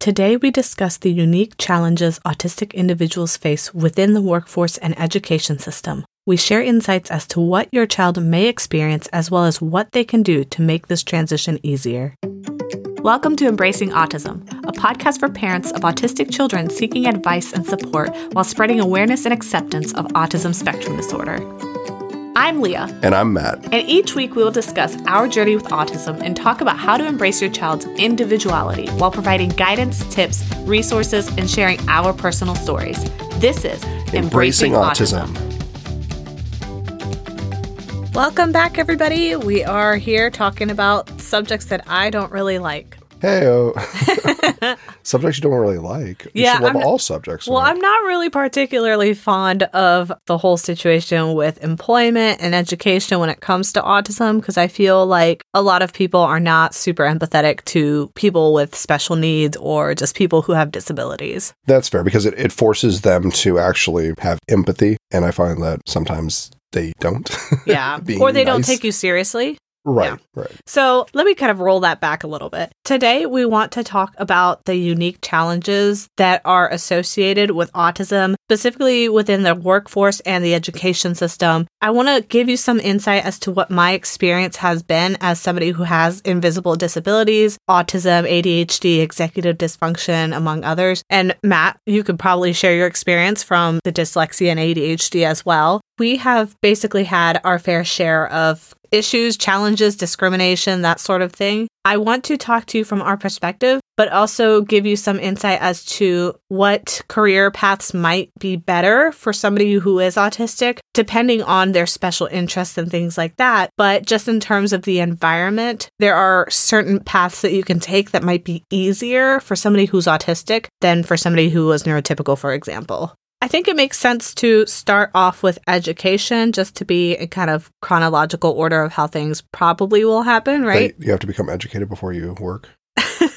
Today, we discuss the unique challenges autistic individuals face within the workforce and education system. We share insights as to what your child may experience as well as what they can do to make this transition easier. Welcome to Embracing Autism, a podcast for parents of autistic children seeking advice and support while spreading awareness and acceptance of autism spectrum disorder. I'm Leah. And I'm Matt. And each week we will discuss our journey with autism and talk about how to embrace your child's individuality while providing guidance, tips, resources, and sharing our personal stories. This is Embracing, Embracing autism. autism. Welcome back, everybody. We are here talking about subjects that I don't really like hey, uh, subjects you don't really like. You yeah, love all subjects. Well, I'm not really particularly fond of the whole situation with employment and education when it comes to autism because I feel like a lot of people are not super empathetic to people with special needs or just people who have disabilities. That's fair because it, it forces them to actually have empathy. And I find that sometimes they don't. Yeah. or they nice. don't take you seriously. Right, yeah. right. So let me kind of roll that back a little bit. Today, we want to talk about the unique challenges that are associated with autism, specifically within the workforce and the education system. I want to give you some insight as to what my experience has been as somebody who has invisible disabilities, autism, ADHD, executive dysfunction, among others. And Matt, you could probably share your experience from the dyslexia and ADHD as well. We have basically had our fair share of issues, challenges, discrimination, that sort of thing. I want to talk to you from our perspective, but also give you some insight as to what career paths might be better for somebody who is autistic, depending on their special interests and things like that. But just in terms of the environment, there are certain paths that you can take that might be easier for somebody who's autistic than for somebody who was neurotypical, for example. I think it makes sense to start off with education just to be in kind of chronological order of how things probably will happen, right? you have to become educated before you work.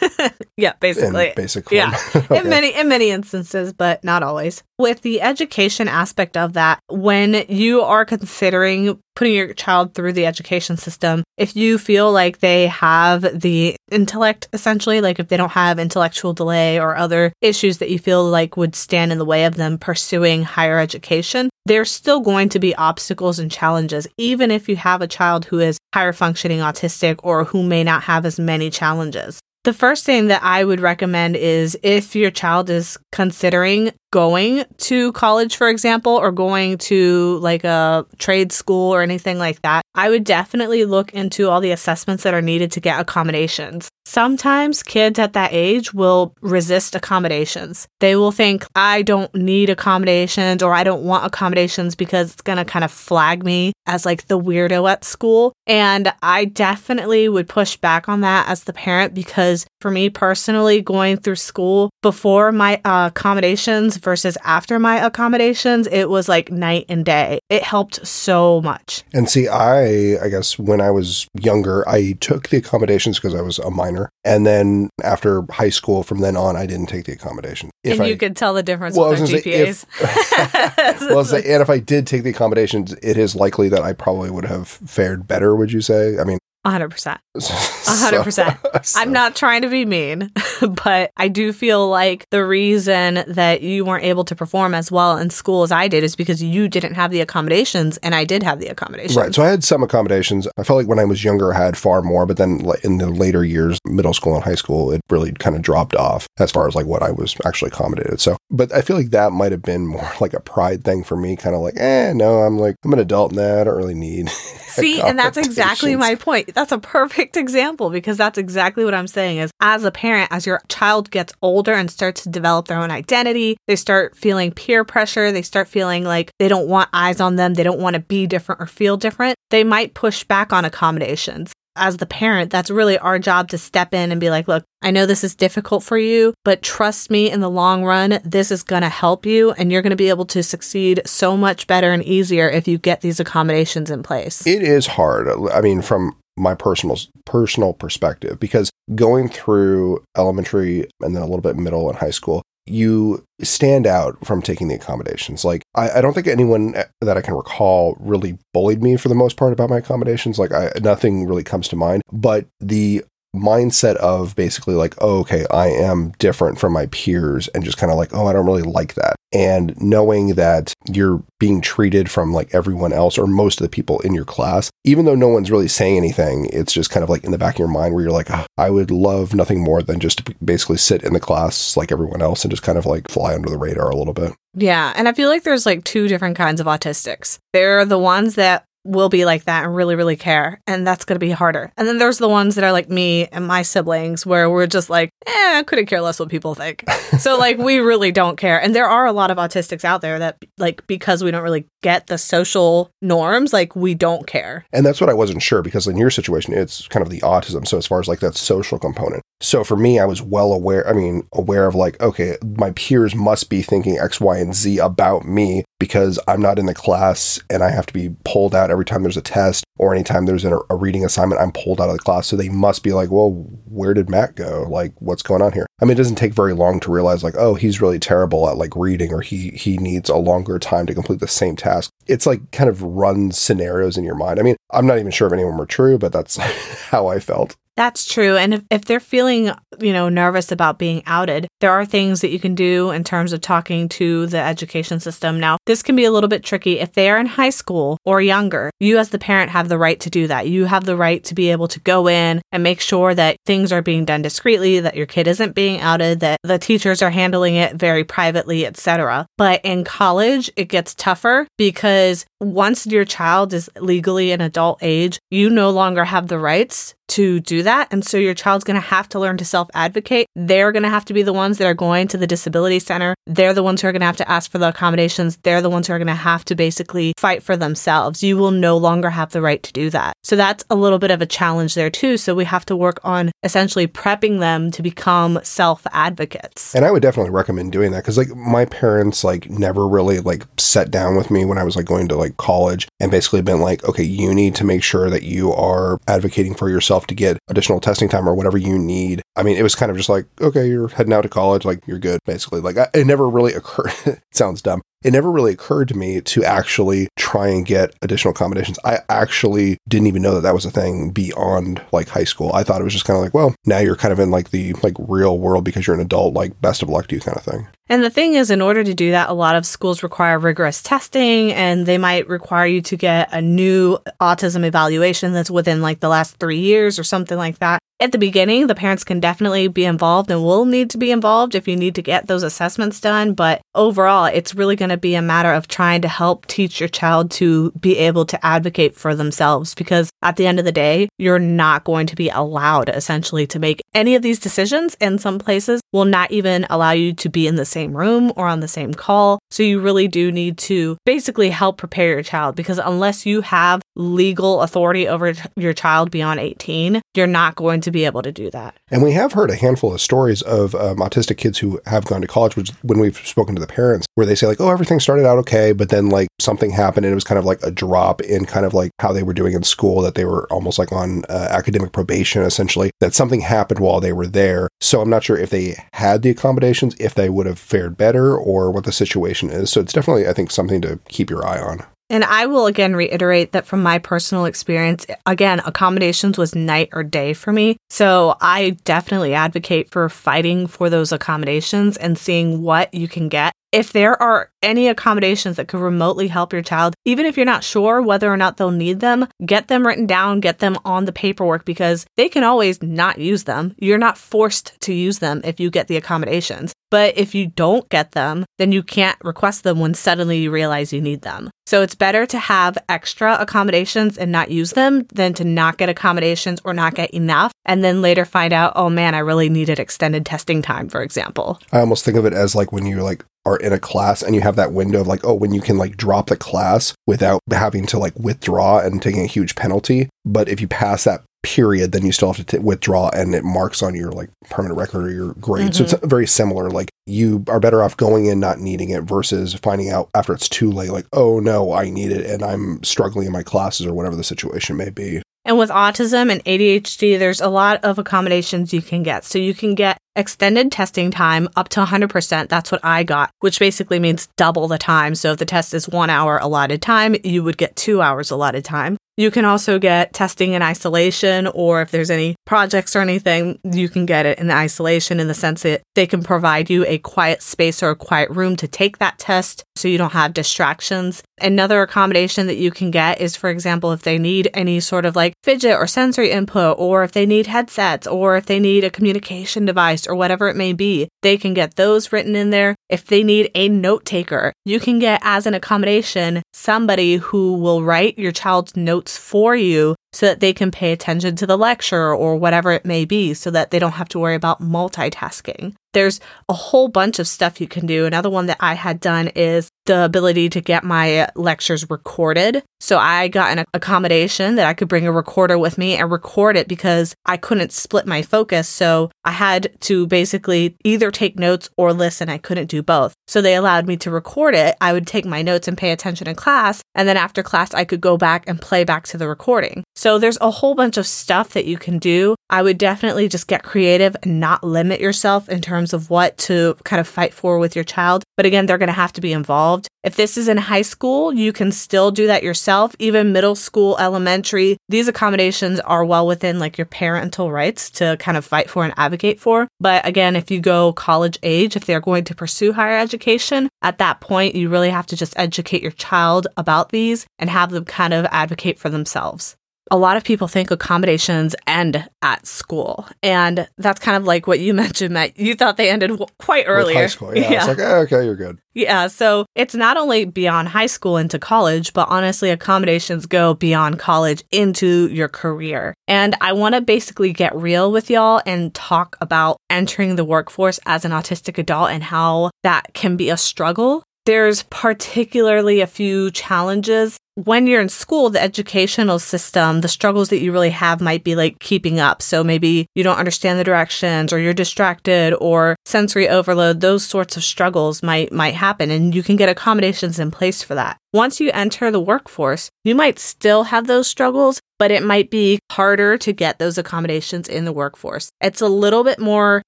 yeah, basically. In basic form. Yeah. okay. In many in many instances, but not always. With the education aspect of that, when you are considering putting your child through the education system, if you feel like they have the intellect essentially, like if they don't have intellectual delay or other issues that you feel like would stand in the way of them pursuing higher education, there's still going to be obstacles and challenges, even if you have a child who is higher functioning autistic or who may not have as many challenges. The first thing that I would recommend is if your child is considering going to college, for example, or going to like a trade school or anything like that, I would definitely look into all the assessments that are needed to get accommodations. Sometimes kids at that age will resist accommodations. They will think, I don't need accommodations or I don't want accommodations because it's going to kind of flag me as like the weirdo at school. And I definitely would push back on that as the parent because for me personally, going through school before my uh, accommodations versus after my accommodations, it was like night and day. It helped so much. And see, I, I guess when I was younger, I took the accommodations because I was a minor minor. And then after high school, from then on, I didn't take the accommodation. If and you I, could tell the difference well, with their GPAs. Say, if, well, say, and if I did take the accommodations, it is likely that I probably would have fared better, would you say? I mean, hundred percent. hundred percent. I'm not trying to be mean, but I do feel like the reason that you weren't able to perform as well in school as I did is because you didn't have the accommodations and I did have the accommodations. Right. So I had some accommodations. I felt like when I was younger, I had far more, but then in the later years, middle school and high school, it really kind of dropped off as far as like what I was actually accommodated. So, but I feel like that might have been more like a pride thing for me, kind of like, eh, no, I'm like, I'm an adult now. I don't really need. See, and that's exactly my point that's a perfect example because that's exactly what I'm saying is as a parent, as your child gets older and starts to develop their own identity, they start feeling peer pressure, they start feeling like they don't want eyes on them, they don't want to be different or feel different, they might push back on accommodations as the parent, that's really our job to step in and be like, look, I know this is difficult for you, but trust me in the long run, this is going to help you and you're going to be able to succeed so much better and easier if you get these accommodations in place. It is hard. I mean, from my personal personal perspective because going through elementary and then a little bit middle and high school you stand out from taking the accommodations. Like, I, I, don't think anyone that I can recall really bullied me for the most part about my accommodations. Like, I, nothing really comes to mind. But the mindset of basically like, oh, okay, I am different from my peers and just kind of like, oh, I don't really like that. And knowing that you're being treated from like everyone else or most of the people in your class, even though no one's really saying anything, it's just kind of like in the back of your mind where you're like, oh, I would love nothing more than just to basically sit in the class like everyone else and just kind of like fly under the radar a little bit. Yeah. And I feel like there's like two different kinds of autistics. There are the ones that will be like that and really, really care. And that's going to be harder. And then there's the ones that are like me and my siblings where we're just like, eh, I couldn't care less what people think. so, like, we really don't care. And there are a lot of autistics out there that, like, because we don't really get the social norms, like, we don't care. And that's what I wasn't sure because in your situation, it's kind of the autism. So, as far as like that social component. So, for me, I was well aware, I mean, aware of like, okay, my peers must be thinking X, Y, and Z about me because I'm not in the class and I have to be pulled out every time there's a test or anytime there's a, reading assignment, I'm pulled out of the class. So they must be like, well, where did Matt go? Like, what's going on here? I mean, it doesn't take very long to realize like, oh, he's really terrible at like reading or he, he needs a longer time to complete the same task. It's like kind of runs scenarios in your mind. I mean, I'm not even sure if any of them are true, but that's how I felt. That's true. And if, if they're feeling, you know, nervous about being outed, there are things that you can do in terms of talking to the education system. Now, this can be a little bit tricky. If they are in high school or younger, you as the parent have the right to do that. You have the right to be able to go in and make sure that things are being done discreetly, that your kid isn't being outed, that the teachers are handling it very privately, etc. But in college, it gets tougher because once your child is legally an adult age, you no longer have the rights to do that. And so your child's going to have to learn to self advocate. They're going to have to be the ones that are going to the disability center. They're the ones who are going to have to ask for the accommodations. They're the ones who are going to have to basically fight for themselves. You will no longer have the right to do that. So that's a little bit of a challenge there too. So we have to work on essentially prepping them to become self advocates. And I would definitely recommend doing that because like my parents like never really like sat down with me when I was like going to like college and basically been like, okay, you need to make sure that you are advocating for yourself to get additional testing time or whatever you need. I mean, it was kind of just like, okay, you're heading out to college, like you're good, basically. Like it never really occurred. sounds dumb, it never really occurred to me to actually try and get additional accommodations. I actually didn't even know that that was a thing beyond like high school. I thought it was just kind of like, well, now you're kind of in like the like real world because you're an adult, like best of luck to you kind of thing. And the thing is, in order to do that, a lot of schools require rigorous testing and they might require you to get a new autism evaluation that's within like the last three years or something like that. At the beginning, the parents can definitely be involved and will need to be involved if you need to get those assessments done. But overall, it's really going to be a matter of trying to help teach your child to be able to advocate for themselves because at the end of the day, you're not going to be allowed essentially to make any of these decisions. And some places will not even allow you to be in the same room or on the same call. So you really do need to basically help prepare your child because unless you have legal authority over your child beyond 18, you're not going to be able to do that. And we have heard a handful of stories of um, autistic kids who have gone to college, which when we've spoken to the parents, where they say like, "Oh, everything started out okay, but then like something happened, and it was kind of like a drop in kind of like how they were doing in school, that they were almost like on uh, academic probation, essentially. That something happened while they were there. So I'm not sure if they had the accommodations, if they would have fared better, or what the situation is. So it's definitely, I think, something to keep your eye on. And I will again reiterate that from my personal experience, again, accommodations was night or day for me. So I definitely advocate for fighting for those accommodations and seeing what you can get if there are any accommodations that could remotely help your child, even if you're not sure whether or not they'll need them, get them written down, get them on the paperwork because they can always not use them. You're not forced to use them if you get the accommodations. But if you don't get them, then you can't request them when suddenly you realize you need them. So it's better to have extra accommodations and not use them than to not get accommodations or not get enough and then later find out, oh man, I really needed extended testing time, for example. I almost think of it as like when you're like are in a class and you have that window of like, oh, when you can like drop the class without having to like withdraw and taking a huge penalty. But if you pass that period, then you still have to t- withdraw and it marks on your like permanent record or your grade. Mm-hmm. So it's mm-hmm. very similar. Like you are better off going in not needing it versus finding out after it's too late, like, oh no, I need it and I'm struggling in my classes or whatever the situation may be. And with autism and ADHD, there's a lot of accommodations you can get. So you can get extended testing time up to 100%. That's what I got, which basically means double the time. So if the test is one hour allotted time, you would get two hours allotted time. You can also get testing in isolation, or if there's any projects or anything, you can get it in isolation in the sense that they can provide you a quiet space or a quiet room to take that test so you don't have distractions. Another accommodation that you can get is, for example, if they need any sort of like fidget or sensory input, or if they need headsets, or if they need a communication device, or whatever it may be, they can get those written in there. If they need a note taker, you can get as an accommodation somebody who will write your child's notes for you so that they can pay attention to the lecture or whatever it may be so that they don't have to worry about multitasking. There's a whole bunch of stuff you can do. Another one that I had done is the ability to get my lectures recorded. So I got an accommodation that I could bring a recorder with me and record it because I couldn't split my focus. So I had to basically either take notes or listen. I couldn't do both. So they allowed me to record it. I would take my notes and pay attention in class. And then after class, I could go back and play back to the recording. So there's a whole bunch of stuff that you can do. I would definitely just get creative and not limit yourself in terms of what to kind of fight for with your child. But again, they're going to have to be involved. If this is in high school, you can still do that yourself. Even middle school, elementary, these accommodations are well within like your parental rights to kind of fight for and advocate for. But again, if you go college age, if they're going to pursue higher education, at that point, you really have to just educate your child about these and have them kind of advocate for themselves a lot of people think accommodations end at school. And that's kind of like what you mentioned, Matt. You thought they ended quite earlier. With high school, yeah. yeah. It's like, oh, okay, you're good. Yeah. So it's not only beyond high school into college, but honestly, accommodations go beyond college into your career. And I want to basically get real with y'all and talk about entering the workforce as an autistic adult and how that can be a struggle there's particularly a few challenges when you're in school, the educational system, the struggles that you really have might be like keeping up. So maybe you don't understand the directions or you're distracted or sensory overload. Those sorts of struggles might, might happen and you can get accommodations in place for that. Once you enter the workforce, you might still have those struggles, but it might be harder to get those accommodations in the workforce. It's a little bit more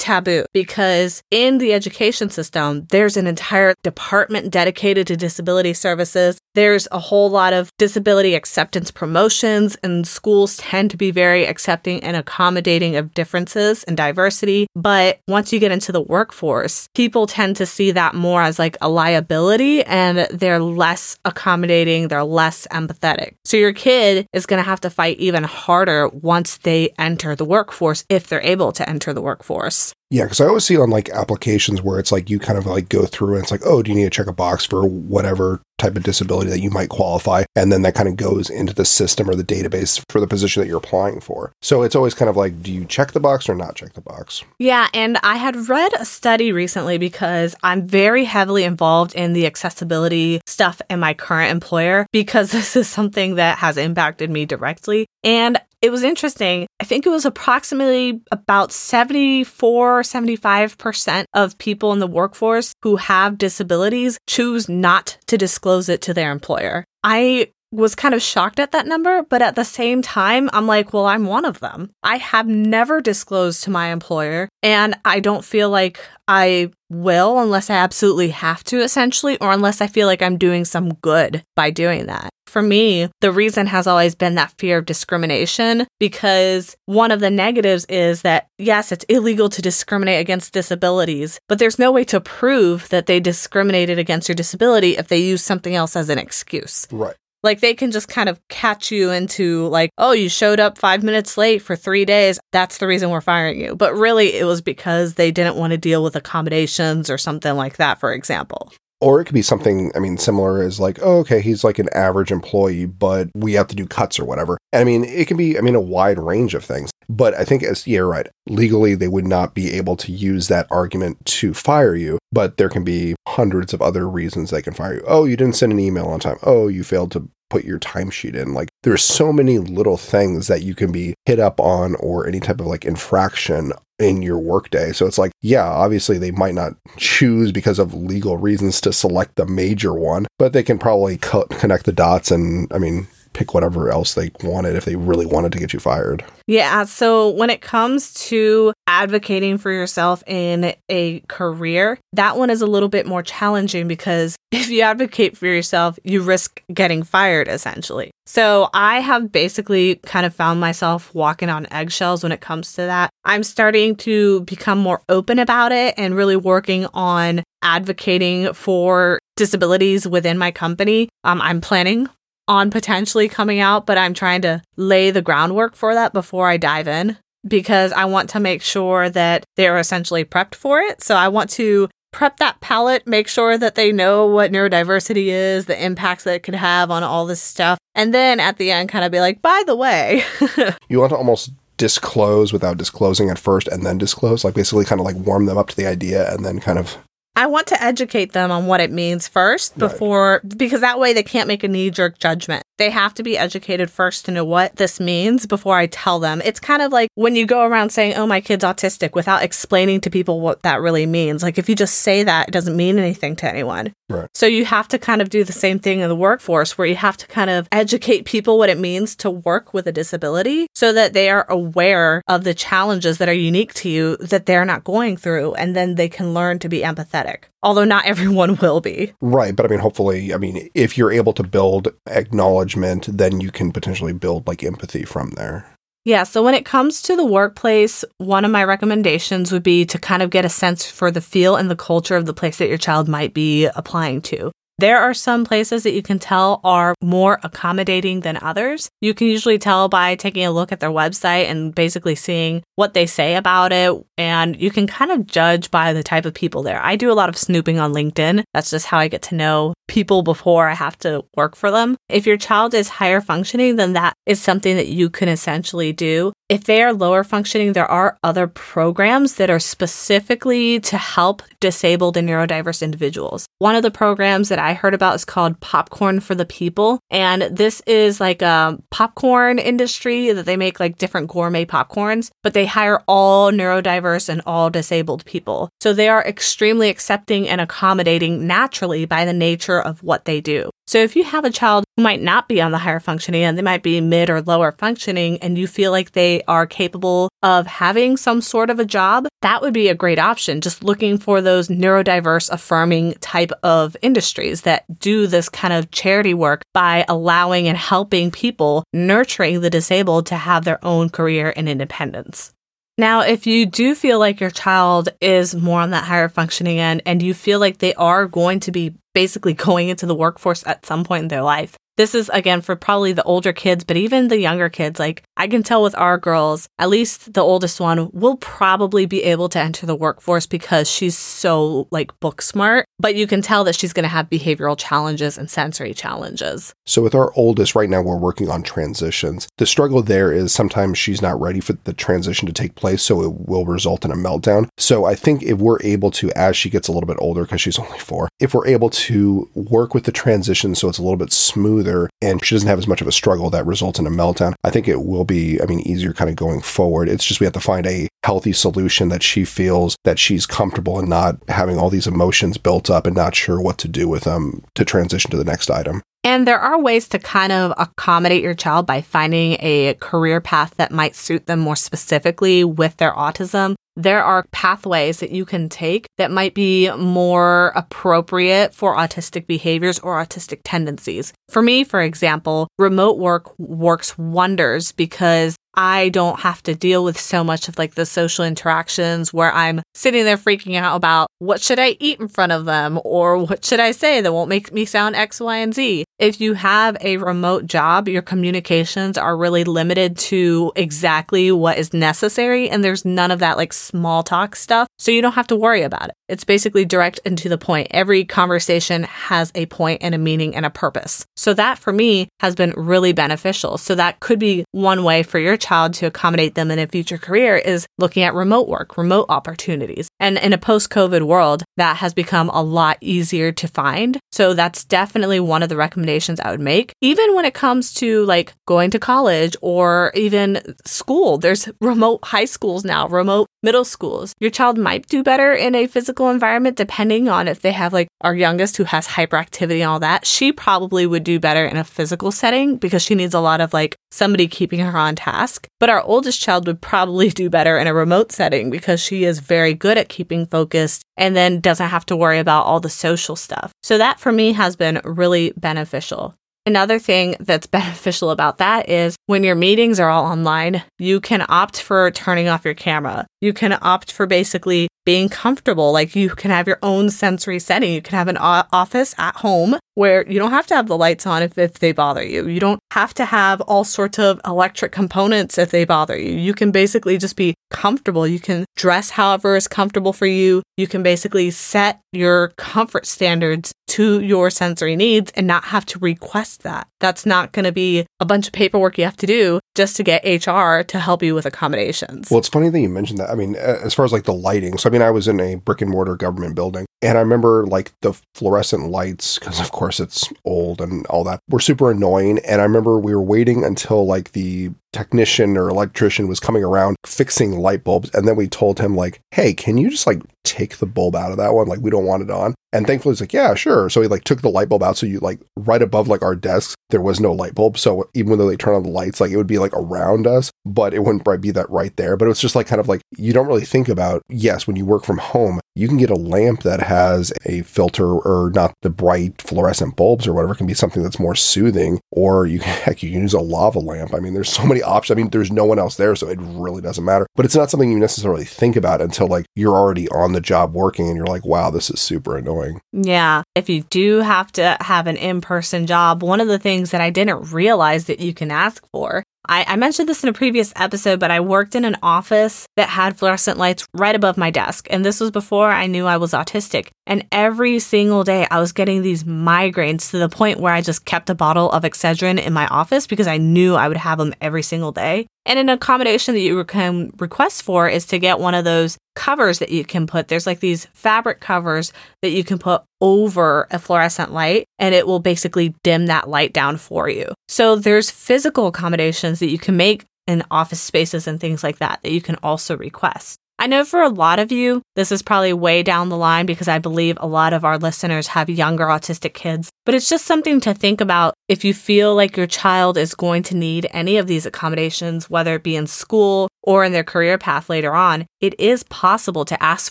taboo because in the education system, there's an entire department dedicated to disability services. There's a whole lot of disability acceptance promotions, and schools tend to be very accepting and accommodating of differences and diversity. But once you get into the workforce, people tend to see that more as like a liability and they're less accommodating, they're less empathetic. So your kid is going to have to fight even harder once they enter the workforce if they're able to enter the workforce. Yeah, because I always see on like applications where it's like you kind of like go through and it's like, oh, do you need to check a box for whatever type of disability that you might qualify? And then that kind of goes into the system or the database for the position that you're applying for. So it's always kind of like, do you check the box or not check the box? Yeah. And I had read a study recently because I'm very heavily involved in the accessibility stuff in my current employer because this is something that has impacted me directly. And it was interesting. I think it was approximately about 74, 75% of people in the workforce who have disabilities choose not to disclose it to their employer. I was kind of shocked at that number, but at the same time, I'm like, well, I'm one of them. I have never disclosed to my employer, and I don't feel like I will unless I absolutely have to, essentially, or unless I feel like I'm doing some good by doing that. For me, the reason has always been that fear of discrimination because one of the negatives is that, yes, it's illegal to discriminate against disabilities, but there's no way to prove that they discriminated against your disability if they use something else as an excuse. Right. Like they can just kind of catch you into like, oh, you showed up five minutes late for three days. That's the reason we're firing you. But really, it was because they didn't want to deal with accommodations or something like that, for example. Or it could be something, I mean, similar as like, oh, okay, he's like an average employee, but we have to do cuts or whatever. And I mean, it can be, I mean, a wide range of things. But I think, as yeah, right, legally, they would not be able to use that argument to fire you. But there can be hundreds of other reasons they can fire you. Oh, you didn't send an email on time. Oh, you failed to put your timesheet in. Like there's so many little things that you can be hit up on or any type of like infraction in your workday. So it's like, yeah, obviously they might not choose because of legal reasons to select the major one, but they can probably co- connect the dots and I mean, pick whatever else they wanted if they really wanted to get you fired. Yeah. So when it comes to advocating for yourself in a career, that one is a little bit more challenging because if you advocate for yourself, you risk getting fired essentially. So I have basically kind of found myself walking on eggshells when it comes to that. I'm starting to become more open about it and really working on advocating for disabilities within my company. Um, I'm planning on potentially coming out, but I'm trying to lay the groundwork for that before I dive in because I want to make sure that they're essentially prepped for it. So I want to prep that palate, make sure that they know what neurodiversity is, the impacts that it could have on all this stuff. And then at the end, kind of be like, by the way, you want to almost disclose without disclosing at first and then disclose, like basically kind of like warm them up to the idea and then kind of I want to educate them on what it means first before, right. because that way they can't make a knee jerk judgment. They have to be educated first to know what this means before I tell them. It's kind of like when you go around saying, oh, my kid's autistic without explaining to people what that really means. Like if you just say that, it doesn't mean anything to anyone. Right. So you have to kind of do the same thing in the workforce where you have to kind of educate people what it means to work with a disability so that they are aware of the challenges that are unique to you that they're not going through and then they can learn to be empathetic. Although not everyone will be. Right, but I mean hopefully, I mean if you're able to build acknowledgement, then you can potentially build like empathy from there. Yeah, so when it comes to the workplace, one of my recommendations would be to kind of get a sense for the feel and the culture of the place that your child might be applying to. There are some places that you can tell are more accommodating than others. You can usually tell by taking a look at their website and basically seeing what they say about it. And you can kind of judge by the type of people there. I do a lot of snooping on LinkedIn. That's just how I get to know people before I have to work for them. If your child is higher functioning, then that is something that you can essentially do. If they are lower functioning, there are other programs that are specifically to help disabled and neurodiverse individuals. One of the programs that I heard about is called Popcorn for the People. And this is like a popcorn industry that they make like different gourmet popcorns, but they hire all neurodiverse and all disabled people. So they are extremely accepting and accommodating naturally by the nature of what they do. So if you have a child who might not be on the higher functioning and they might be mid or lower functioning and you feel like they are capable of having some sort of a job, that would be a great option. Just looking for those neurodiverse affirming type of industries that do this kind of charity work by allowing and helping people nurturing the disabled to have their own career and independence. Now, if you do feel like your child is more on that higher functioning end and you feel like they are going to be basically going into the workforce at some point in their life, this is again for probably the older kids, but even the younger kids. Like I can tell with our girls, at least the oldest one will probably be able to enter the workforce because she's so like book smart, but you can tell that she's going to have behavioral challenges and sensory challenges. So with our oldest right now, we're working on transitions. The struggle there is sometimes she's not ready for the transition to take place, so it will result in a meltdown. So I think if we're able to, as she gets a little bit older, because she's only four, if we're able to work with the transition so it's a little bit smoother and she doesn't have as much of a struggle that results in a meltdown, I think it will be, I mean, easier kind of going forward. It's just we have to find a healthy solution that she feels that she's comfortable and not having all these emotions built up and not sure what to do with them to transition to the next item. And there are ways to kind of accommodate your child by finding a career path that might suit them more specifically with their autism there are pathways that you can take that might be more appropriate for autistic behaviors or autistic tendencies. For me, for example, remote work works wonders because I don't have to deal with so much of like the social interactions where I'm sitting there freaking out about what should I eat in front of them or what should I say that won't make me sound X, Y, and Z. If you have a remote job, your communications are really limited to exactly what is necessary and there's none of that like small talk stuff. So you don't have to worry about it. It's basically direct and to the point. Every conversation has a point and a meaning and a purpose. So that for me has been really beneficial. So that could be one way for your child to accommodate them in a future career is looking at remote work, remote opportunities. And in a post COVID world, that has become a lot easier to find. So that's definitely one of the recommendations I would make. Even when it comes to like going to college or even school, there's remote high schools now, remote middle schools. Your child might do better in a physical environment depending on if they have like our youngest who has hyperactivity and all that. She probably would do better in a physical setting because she needs a lot of like somebody keeping her on task. But our oldest child would probably do better in a remote setting because she is very good at keeping focused and then doesn't have to worry about all the social stuff. So that for me has been really beneficial. Another thing that's beneficial about that is when your meetings are all online, you can opt for turning off your camera. You can opt for basically being comfortable. Like you can have your own sensory setting. You can have an office at home where you don't have to have the lights on if, if they bother you. You don't have to have all sorts of electric components if they bother you. You can basically just be comfortable. You can dress however is comfortable for you. You can basically set your comfort standards to your sensory needs and not have to request that. That's not going to be a bunch of paperwork you have to do just to get HR to help you with accommodations. Well, it's funny that you mentioned that. I mean, as far as like the lighting, so I mean, I was in a brick and mortar government building and I remember like the fluorescent lights, because of course it's old and all that, were super annoying. And I remember we were waiting until like the technician or electrician was coming around fixing light bulbs. And then we told him, like, hey, can you just like take the bulb out of that one? Like, we don't want it on. And thankfully, he's like, yeah, sure. So he like took the light bulb out. So you like right above like our desks, there was no light bulb. So even though they turn on the lights, like it would be like around us, but it wouldn't be that right there. But it was just like kind of like you don't really think about, yes, when you work from home, you can get a lamp that has a filter or not the bright fluorescent bulbs or whatever. It can be something that's more soothing, or you can, heck, you can use a lava lamp. I mean, there's so many options. I mean, there's no one else there, so it really doesn't matter. But it's not something you necessarily think about until like you're already on the job working and you're like, wow, this is super annoying. Yeah. If you do have to have an in person job, one of the things that I didn't realize that you can ask for I, I, mentioned this in a previous episode, but I worked in an office that had fluorescent lights right above my desk. And this was before I knew I was autistic. And every single day I was getting these migraines to the point where I just kept a bottle of Excedrin in my office because I knew I would have them every single day. And an accommodation that you can request for is to get one of those covers that you can put. There's like these fabric covers that you can put over a fluorescent light and it will basically dim that light down for you. So there's physical accommodations that you can make in office spaces and things like that that you can also request. I know for a lot of you, this is probably way down the line because I believe a lot of our listeners have younger autistic kids, but it's just something to think about if you feel like your child is going to need any of these accommodations, whether it be in school or in their career path later on. It is possible to ask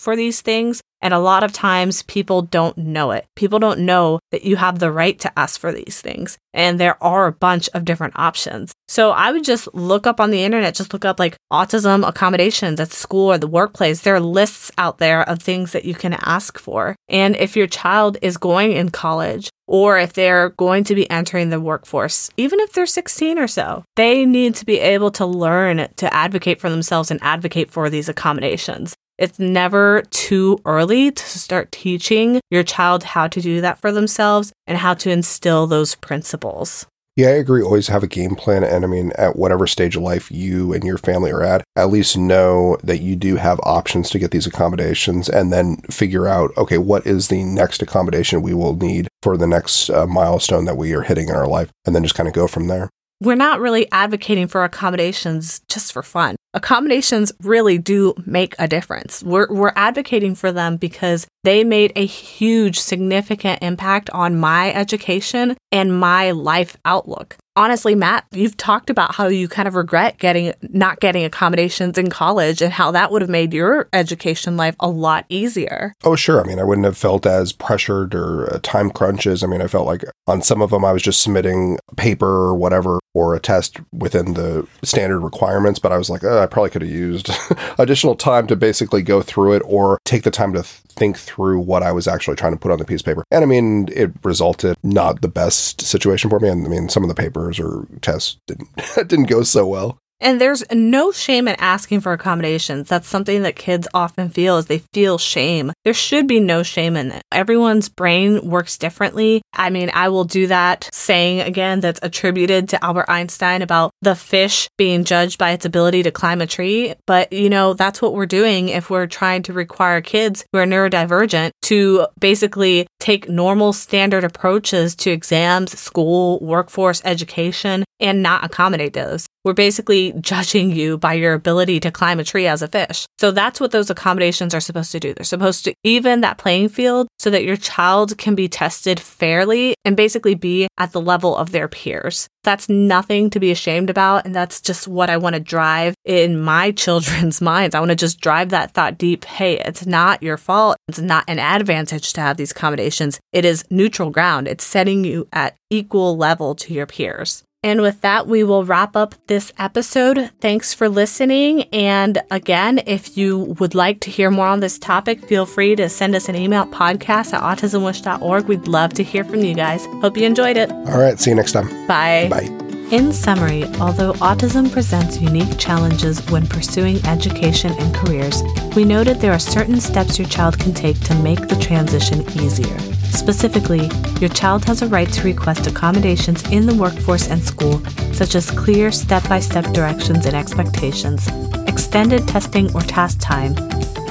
for these things and a lot of times people don't know it. People don't know that you have the right to ask for these things. And there are a bunch of different options. So I would just look up on the internet, just look up like autism accommodations at school or the workplace. There are lists out there of things that you can ask for. And if your child is going in college or if they're going to be entering the workforce, even if they're 16 or so, they need to be able to learn to advocate for themselves and advocate for these accommodations. It's never too early to start teaching your child how to do that for themselves and how to instill those principles. Yeah, I agree. Always have a game plan. And I mean, at whatever stage of life you and your family are at, at least know that you do have options to get these accommodations and then figure out, okay, what is the next accommodation we will need for the next uh, milestone that we are hitting in our life? And then just kind of go from there. We're not really advocating for accommodations just for fun accommodations really do make a difference. We're, we're advocating for them because they made a huge, significant impact on my education and my life outlook honestly, Matt, you've talked about how you kind of regret getting not getting accommodations in college and how that would have made your education life a lot easier. Oh, sure. I mean, I wouldn't have felt as pressured or uh, time crunches. I mean, I felt like on some of them I was just submitting paper or whatever or a test within the standard requirements, but I was like, oh, I probably could have used additional time to basically go through it or take the time to think through what I was actually trying to put on the piece of paper. And I mean, it resulted not the best situation for me. And I mean, some of the papers or tests didn't didn't go so well. And there's no shame in asking for accommodations. That's something that kids often feel is they feel shame. There should be no shame in it. Everyone's brain works differently. I mean, I will do that saying again that's attributed to Albert Einstein about the fish being judged by its ability to climb a tree. But, you know, that's what we're doing if we're trying to require kids who are neurodivergent to basically take normal standard approaches to exams, school, workforce, education, and not accommodate those. We're basically judging you by your ability to climb a tree as a fish. So that's what those accommodations are supposed to do. They're supposed to even that playing field so that your child can be tested fairly and basically be at the level of their peers. That's nothing to be ashamed about. And that's just what I want to drive in my children's minds. I want to just drive that thought deep. Hey, it's not your fault. It's not an advantage to have these accommodations. It is neutral ground. It's setting you at equal level to your peers. And with that, we will wrap up this episode. Thanks for listening. And again, if you would like to hear more on this topic, feel free to send us an email podcast at autismwish.org. We'd love to hear from you guys. Hope you enjoyed it. All right. See you next time. Bye. Bye. In summary, although autism presents unique challenges when pursuing education and careers, we noted there are certain steps your child can take to make the transition easier. Specifically, your child has a right to request accommodations in the workforce and school, such as clear step by step directions and expectations, extended testing or task time,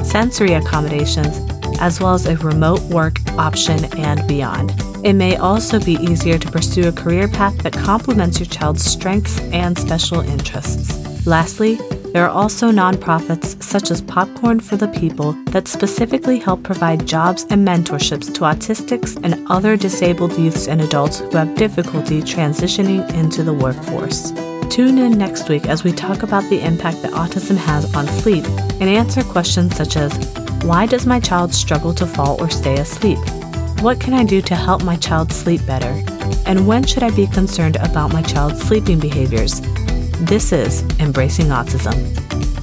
sensory accommodations, as well as a remote work option and beyond. It may also be easier to pursue a career path that complements your child's strengths and special interests. Lastly, there are also nonprofits such as Popcorn for the People that specifically help provide jobs and mentorships to autistics and other disabled youths and adults who have difficulty transitioning into the workforce. Tune in next week as we talk about the impact that autism has on sleep and answer questions such as Why does my child struggle to fall or stay asleep? What can I do to help my child sleep better? And when should I be concerned about my child's sleeping behaviors? This is Embracing Autism.